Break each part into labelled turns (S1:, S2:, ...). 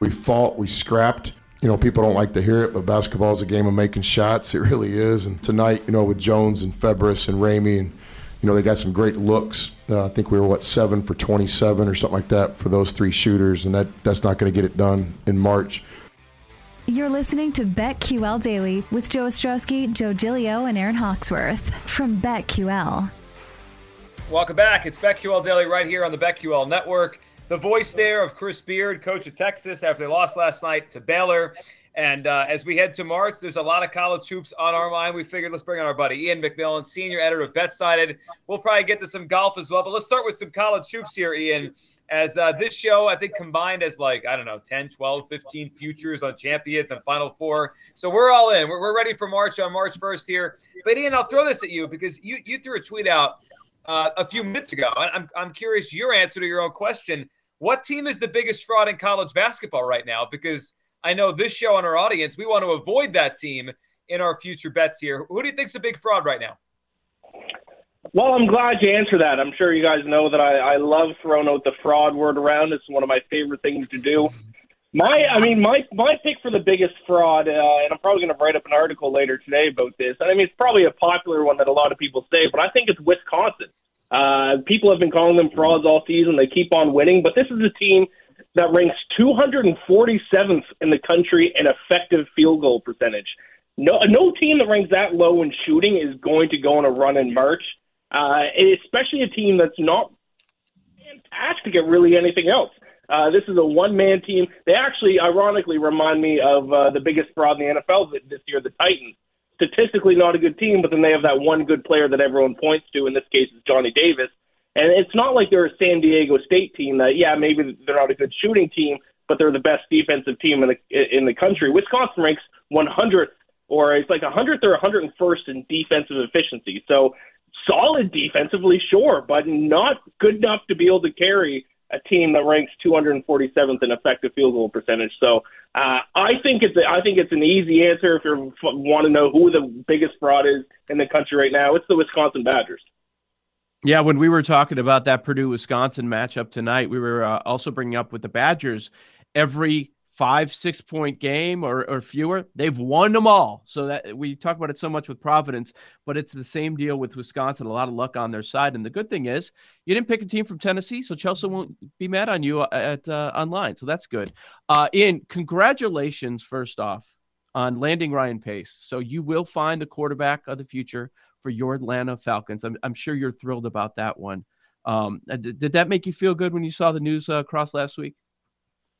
S1: We fought, we scrapped. You know, people don't like to hear it, but basketball is a game of making shots. It really is. And tonight, you know, with Jones and Febres and Ramey, and you know, they got some great looks. Uh, I think we were what seven for 27 or something like that for those three shooters, and that that's not going to get it done in March.
S2: You're listening to BetQL Daily with Joe Ostrowski, Joe Gilio, and Aaron Hawksworth from BetQL.
S3: Welcome back. It's BetQL Daily right here on the BetQL Network. The voice there of Chris Beard, coach of Texas, after they lost last night to Baylor. And uh, as we head to March, there's a lot of college hoops on our mind. We figured let's bring on our buddy Ian McMillan, senior editor of BetSided. We'll probably get to some golf as well, but let's start with some college hoops here, Ian as uh, this show, I think, combined as like, I don't know, 10, 12, 15 futures on champions and Final Four. So we're all in. We're, we're ready for March on March 1st here. But Ian, I'll throw this at you because you, you threw a tweet out uh, a few minutes ago. I'm, I'm curious your answer to your own question. What team is the biggest fraud in college basketball right now? Because I know this show and our audience, we want to avoid that team in our future bets here. Who do you think's a big fraud right now?
S4: Well, I'm glad you answered that. I'm sure you guys know that I, I love throwing out the fraud word around. It's one of my favorite things to do. My, I mean, my my pick for the biggest fraud, uh, and I'm probably going to write up an article later today about this. I mean, it's probably a popular one that a lot of people say, but I think it's Wisconsin. Uh, people have been calling them frauds all season. They keep on winning, but this is a team that ranks 247th in the country in effective field goal percentage. No, no team that ranks that low in shooting is going to go on a run in March uh, especially a team that's not fantastic at really anything else. Uh, this is a one-man team. They actually, ironically, remind me of uh, the biggest fraud in the NFL this year, the Titans. Statistically, not a good team, but then they have that one good player that everyone points to. In this case, is Johnny Davis. And it's not like they're a San Diego State team that, yeah, maybe they're not a good shooting team, but they're the best defensive team in the in the country. Wisconsin ranks 100th, or it's like 100th or 101st in defensive efficiency. So solid defensively, sure, but not good enough to be able to carry a team that ranks 247th in effective field goal percentage. So uh, I think it's I think it's an easy answer if you want to know who the biggest fraud is in the country right now. It's the Wisconsin Badgers.
S5: Yeah, when we were talking about that Purdue Wisconsin matchup tonight, we were uh, also bringing up with the Badgers every five, six point game or, or fewer, they've won them all. So that we talk about it so much with Providence, but it's the same deal with Wisconsin. A lot of luck on their side. And the good thing is, you didn't pick a team from Tennessee, so Chelsea won't be mad on you uh, at uh, online. So that's good. Uh, Ian, congratulations first off on landing Ryan Pace. So you will find the quarterback of the future for your Atlanta Falcons. I'm, I'm sure you're thrilled about that one. Um, did, did, that make you feel good when you saw the news uh, across last week?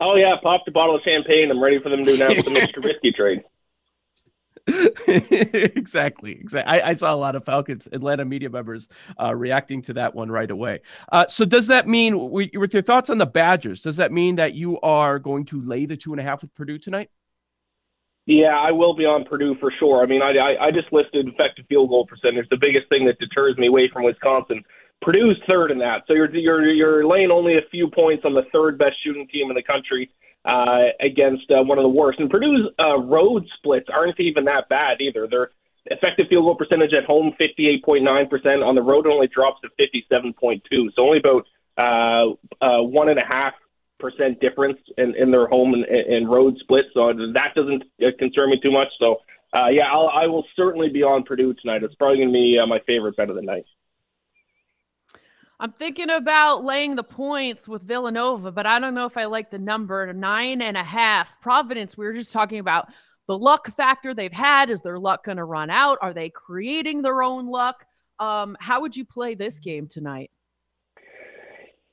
S4: Oh yeah, popped a bottle of champagne. I'm ready for them to announce the Mr. Trubisky trade.
S5: exactly. Exactly. I, I, saw a lot of Falcons Atlanta media members uh, reacting to that one right away. Uh, so, does that mean, with your thoughts on the Badgers, does that mean that you are going to lay the two and a half with Purdue tonight?
S4: Yeah, I will be on Purdue for sure. I mean, I, I, I just listed effective field goal percentage. The biggest thing that deters me away from Wisconsin Purdue's third in that, so you're you're you're laying only a few points on the third best shooting team in the country uh, against uh, one of the worst. And Purdue's uh, road splits aren't even that bad either. Their effective field goal percentage at home 58.9 percent, on the road only drops to 57.2. So only about uh, uh, one and a half percent difference in, in their home and, and road split. So that doesn't uh, concern me too much. So uh, yeah, I'll, I will certainly be on Purdue tonight. It's probably going to be uh, my favorite bet of the night.
S6: I'm thinking about laying the points with Villanova, but I don't know if I like the number nine and a half. Providence, we were just talking about the luck factor they've had. Is their luck going to run out? Are they creating their own luck? Um, how would you play this game tonight?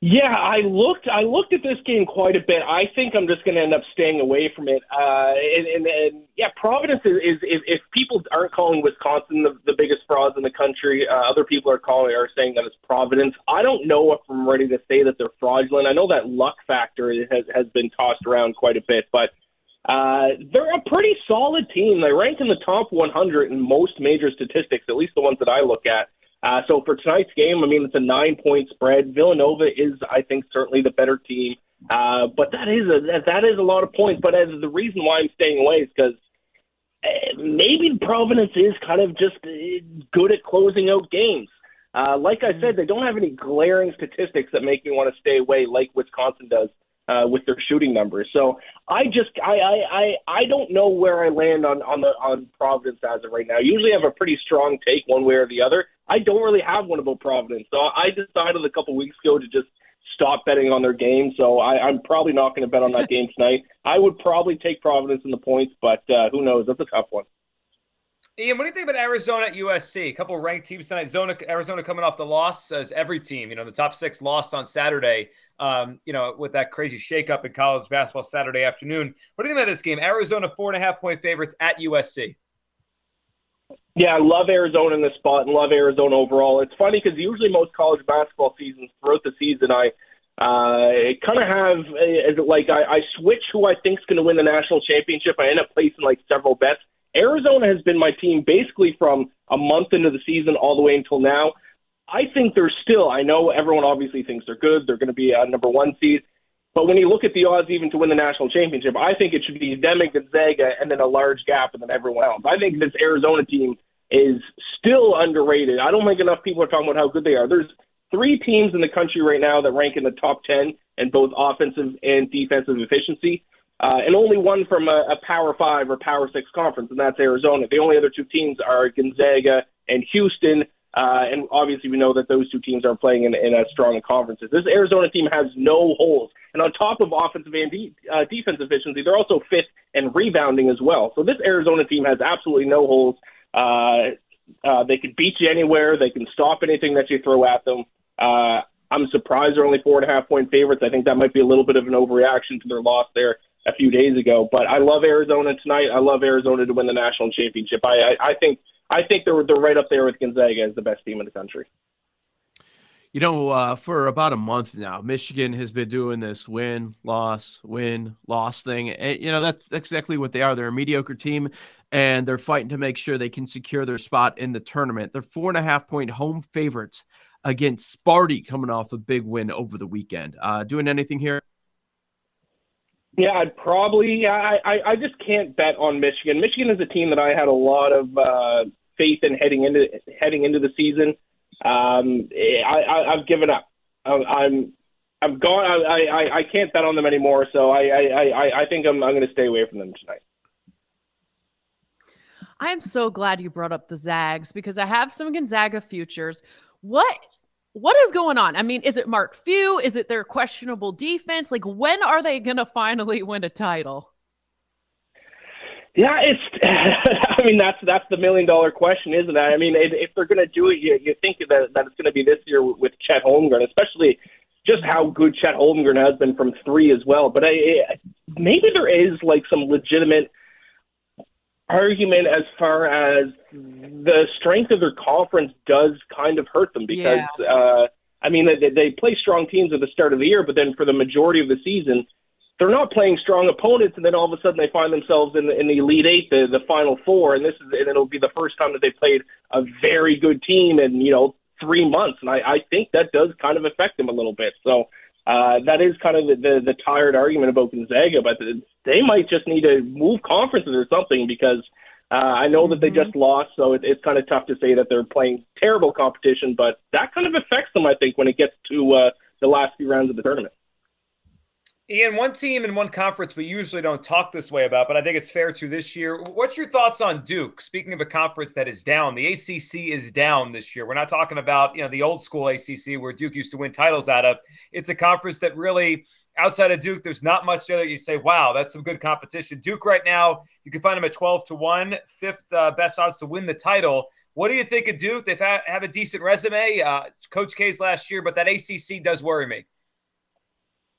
S4: Yeah, I looked. I looked at this game quite a bit. I think I'm just going to end up staying away from it. Uh, and, and, and yeah, Providence is, is if, if people aren't calling Wisconsin the, the biggest frauds in the country, uh, other people are calling are saying that it's Providence. I don't know if I'm ready to say that they're fraudulent. I know that luck factor has has been tossed around quite a bit, but uh, they're a pretty solid team. They rank in the top 100 in most major statistics, at least the ones that I look at. Uh, so for tonight's game, I mean, it's a nine point spread. Villanova is, I think, certainly the better team. Uh, but that is a that is a lot of points. But as the reason why I'm staying away is because uh, maybe Providence is kind of just uh, good at closing out games. Uh, like I said, they don't have any glaring statistics that make me want to stay away, like Wisconsin does. Uh, with their shooting numbers. So I just I, I I I don't know where I land on on the on Providence as of right now. Usually I have a pretty strong take one way or the other. I don't really have one about Providence. So I decided a couple weeks ago to just stop betting on their game. So I, I'm probably not going to bet on that game tonight. I would probably take Providence in the points, but uh, who knows? That's a tough one.
S3: Ian, what do you think about Arizona at USC? A couple ranked teams tonight. Zona, Arizona coming off the loss as every team. You know, the top six lost on Saturday. Um, you know, with that crazy shakeup in college basketball Saturday afternoon. What do you think about this game? Arizona four and a half point favorites at USC.
S4: Yeah, I love Arizona in this spot and love Arizona overall. It's funny because usually most college basketball seasons throughout the season, I uh, kind of have like I, I switch who I think is going to win the national championship. I end up placing like several bets. Arizona has been my team basically from a month into the season all the way until now. I think they're still. I know everyone obviously thinks they're good. They're going to be a number one seed. But when you look at the odds even to win the national championship, I think it should be them and Gonzaga and then a large gap and then everyone else. I think this Arizona team is still underrated. I don't think enough people are talking about how good they are. There's three teams in the country right now that rank in the top 10 in both offensive and defensive efficiency, uh, and only one from a, a Power Five or Power Six conference, and that's Arizona. The only other two teams are Gonzaga and Houston. Uh, and obviously, we know that those two teams are playing in, in a strong conferences. This Arizona team has no holes, and on top of offensive and de- uh, defensive efficiency, they're also fifth and rebounding as well. So this Arizona team has absolutely no holes. Uh, uh, they can beat you anywhere. They can stop anything that you throw at them. Uh, I'm surprised they're only four and a half point favorites. I think that might be a little bit of an overreaction to their loss there a few days ago. But I love Arizona tonight. I love Arizona to win the national championship. I, I, I think I think they're they're right up there with Gonzaga as the best team in the country.
S5: You know, uh, for about a month now, Michigan has been doing this win, loss, win, loss thing. And, you know, that's exactly what they are. They're a mediocre team, and they're fighting to make sure they can secure their spot in the tournament. They're four and a half point home favorites against Sparty coming off a big win over the weekend. Uh, doing anything here?
S4: Yeah, I'd probably. I, I I just can't bet on Michigan. Michigan is a team that I had a lot of uh, faith in heading into heading into the season. Um, I, I I've given up. I, I'm I'm gone. I, I I can't bet on them anymore. So I I I, I think I'm I'm going to stay away from them tonight.
S6: I'm so glad you brought up the Zags because I have some Gonzaga futures. What what is going on? I mean, is it Mark Few? Is it their questionable defense? Like, when are they going to finally win a title?
S4: Yeah, it's. I mean, that's that's the million dollar question, isn't it? I mean, if, they're going to do it, you, you think that that it's going to be this year with Chet Holmgren, especially just how good Chet Holmgren has been from three as well. But I, maybe there is like some legitimate argument as far as the strength of their conference does kind of hurt them because yeah. uh, I mean they, they play strong teams at the start of the year, but then for the majority of the season, they're not playing strong opponents, and then all of a sudden they find themselves in the, in the elite eight, the the final four, and this is and it'll be the first time that they played a very good team in you know three months, and I, I think that does kind of affect them a little bit. So uh, that is kind of the, the, the tired argument about Gonzaga, but they might just need to move conferences or something because uh, I know that they mm-hmm. just lost, so it, it's kind of tough to say that they're playing terrible competition, but that kind of affects them, I think, when it gets to uh, the last few rounds of the tournament.
S3: Ian, one team in one conference we usually don't talk this way about, but I think it's fair to this year. What's your thoughts on Duke? Speaking of a conference that is down, the ACC is down this year. We're not talking about you know the old school ACC where Duke used to win titles out of. It's a conference that really, outside of Duke, there's not much there that you say, wow, that's some good competition. Duke right now, you can find them at 12 to one, fifth uh, best odds to win the title. What do you think of Duke? They've have a decent resume. Uh, Coach K's last year, but that ACC does worry me.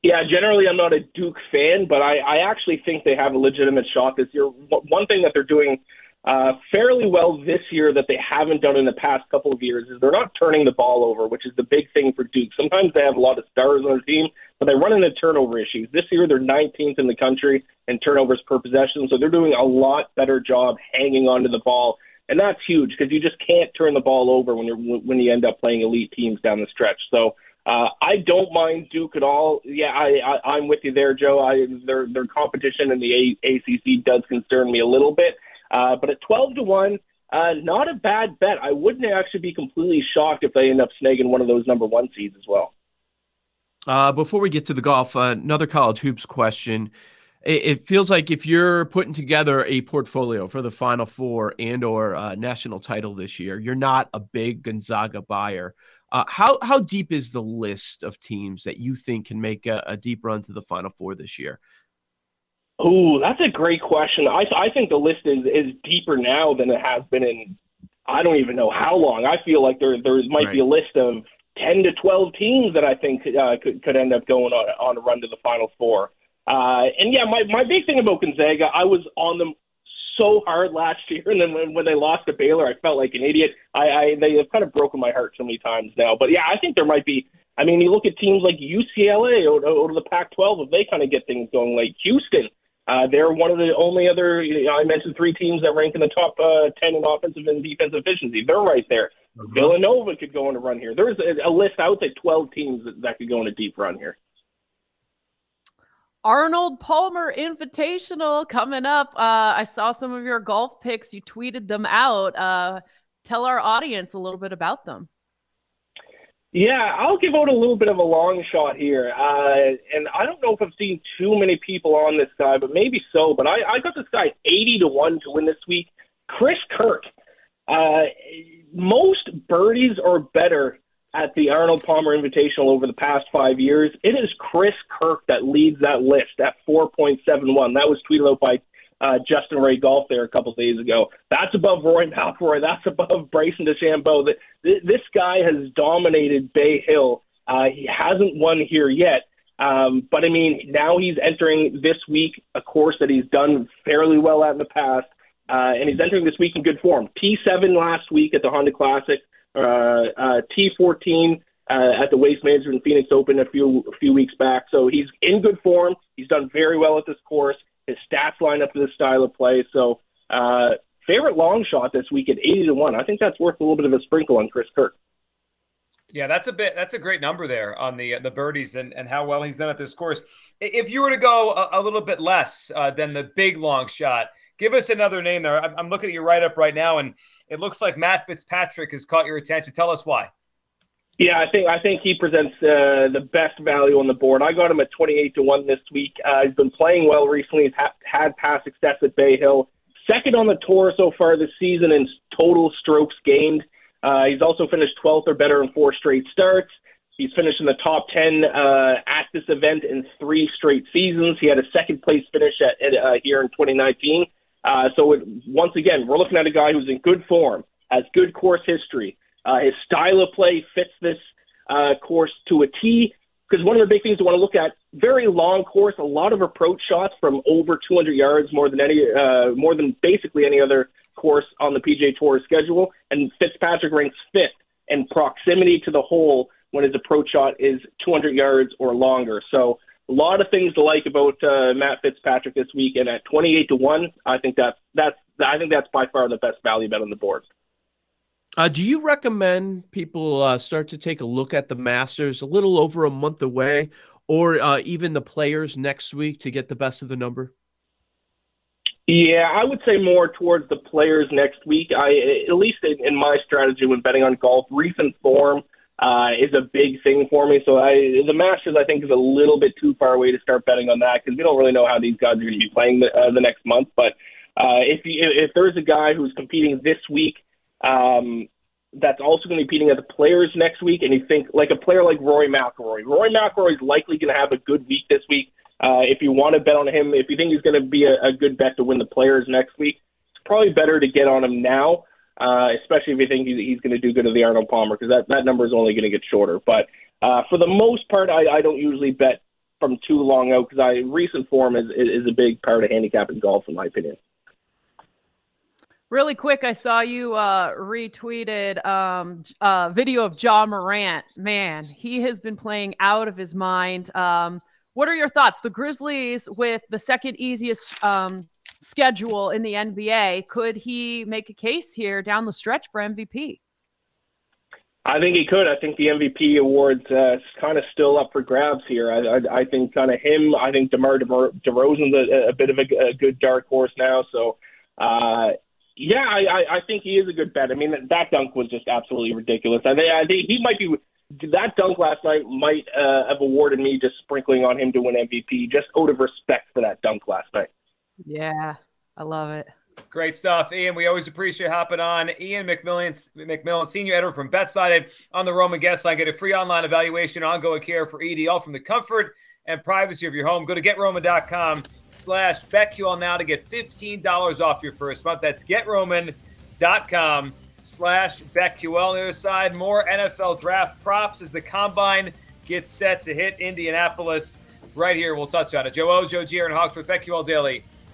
S4: Yeah, generally I'm not a Duke fan, but I, I actually think they have a legitimate shot this year. One thing that they're doing uh, fairly well this year that they haven't done in the past couple of years is they're not turning the ball over, which is the big thing for Duke. Sometimes they have a lot of stars on their team, but they run into turnover issues. This year they're 19th in the country in turnovers per possession, so they're doing a lot better job hanging onto the ball, and that's huge because you just can't turn the ball over when you're when you end up playing elite teams down the stretch. So uh, I don't mind Duke at all. Yeah, I, I, I'm with you there, Joe. I, their their competition in the a- ACC does concern me a little bit, uh, but at twelve to one, uh, not a bad bet. I wouldn't actually be completely shocked if they end up snagging one of those number one seeds as well.
S5: Uh, before we get to the golf, uh, another college hoops question. It, it, feels like if you're putting together a portfolio for the Final Four and or uh, national title this year, you're not a big Gonzaga buyer. Uh, how how deep is the list of teams that you think can make a, a deep run to the Final Four this year?
S4: Oh, that's a great question. I I think the list is is deeper now than it has been in I don't even know how long. I feel like there there might right. be a list of ten to twelve teams that I think uh, could could end up going on on a run to the Final Four. Uh, and yeah, my my big thing about Gonzaga, I was on them so hard last year, and then when, when they lost to Baylor, I felt like an idiot. I, I they have kind of broken my heart so many times now. But yeah, I think there might be. I mean, you look at teams like UCLA or, or the Pac-12, if they kind of get things going, like Houston. Uh, they're one of the only other. You know, I mentioned three teams that rank in the top uh, ten in offensive and defensive efficiency. They're right there. Mm-hmm. Villanova could go on a run here. There's a, a list. I would say twelve teams that, that could go on a deep run here.
S6: Arnold Palmer Invitational coming up. Uh, I saw some of your golf picks. You tweeted them out. Uh, tell our audience a little bit about them.
S4: Yeah, I'll give out a little bit of a long shot here. Uh, and I don't know if I've seen too many people on this guy, but maybe so. But I, I got this guy 80 to 1 to win this week. Chris Kirk. Uh, most birdies or better at the Arnold Palmer Invitational over the past five years. It is Chris Kirk that leads that list at 4.71. That was tweeted out by uh, Justin Ray Golf there a couple days ago. That's above Rory McIlroy. That's above Bryson DeChambeau. This guy has dominated Bay Hill. Uh, he hasn't won here yet. Um, but I mean, now he's entering this week a course that he's done fairly well at in the past, uh, and he's entering this week in good form. T7 last week at the Honda Classic, T14 uh, at the Waste Management Phoenix Open a few a few weeks back. So he's in good form. He's done very well at this course. His stats line up to this style of play. So, uh, favorite long shot this week at 80 to 1. I think that's worth a little bit of a sprinkle on Chris Kirk.
S3: Yeah, that's a bit. That's a great number there on the the birdies and, and how well he's done at this course. If you were to go a, a little bit less uh, than the big long shot, give us another name there. I'm, I'm looking at your write up right now, and it looks like Matt Fitzpatrick has caught your attention. Tell us why.
S4: Yeah, I think I think he presents uh, the best value on the board. I got him at 28 to one this week. Uh, he's been playing well recently. He's ha- had past success at Bay Hill. Second on the tour so far this season in total strokes gained. Uh, he's also finished 12th or better in four straight starts. He's finished in the top 10 uh, at this event in three straight seasons. He had a second place finish at, at uh, here in 2019. Uh, so it, once again, we're looking at a guy who's in good form, has good course history. Uh, his style of play fits this uh, course to a T. Because one of the big things you want to look at, very long course, a lot of approach shots from over 200 yards, more than any, uh, more than basically any other course on the PGA Tour schedule. And Fitzpatrick ranks fifth in proximity to the hole when his approach shot is 200 yards or longer. So a lot of things to like about uh, Matt Fitzpatrick this week, and at 28 to one, I think that's that's I think that's by far the best value bet on the board.
S5: Uh, do you recommend people uh, start to take a look at the Masters a little over a month away, or uh, even the players next week to get the best of the number?
S4: Yeah, I would say more towards the players next week. I at least in, in my strategy when betting on golf, recent form uh, is a big thing for me. So I, the Masters, I think, is a little bit too far away to start betting on that because we don't really know how these guys are going to be playing the, uh, the next month. But uh, if you, if there's a guy who's competing this week um, that's also going to be competing at the Players next week, and you think like a player like Rory McIlroy. Rory McIlroy is likely going to have a good week this week. Uh, if you want to bet on him, if you think he's going to be a, a good bet to win the Players next week, it's probably better to get on him now, uh, especially if you think he's, he's going to do good at the Arnold Palmer, because that, that number is only going to get shorter. But uh, for the most part, I, I don't usually bet from too long out because I recent form is, is a big part of handicapping golf, in my opinion.
S6: Really quick, I saw you uh, retweeted um, a video of Ja Morant. Man, he has been playing out of his mind. Um, what are your thoughts? The Grizzlies, with the second easiest um, schedule in the NBA, could he make a case here down the stretch for MVP?
S4: I think he could. I think the MVP award's uh, kind of still up for grabs here. I, I, I think kind of him. I think DeMar DeRozan's a, a bit of a, a good dark horse now. So uh, yeah, I, I think he is a good bet. I mean, that dunk was just absolutely ridiculous. I think, I think he might be that dunk last night might uh, have awarded me just sprinkling on him to win MVP, just out of respect for that dunk last night.
S6: Yeah, I love it.
S3: Great stuff, Ian. We always appreciate hopping on. Ian McMillan, McMillan, senior editor from BetSided on the Roman guest line. Get a free online evaluation, ongoing care for ED, all from the comfort and privacy of your home. Go to getroman.com slash BetQL now to get $15 off your first month. That's getroman.com slash BetQL. On the other side, more NFL draft props as the combine gets set to hit Indianapolis. Right here, we'll touch on it. Joe O, Joe G, and Hawksworth, BetQL Daily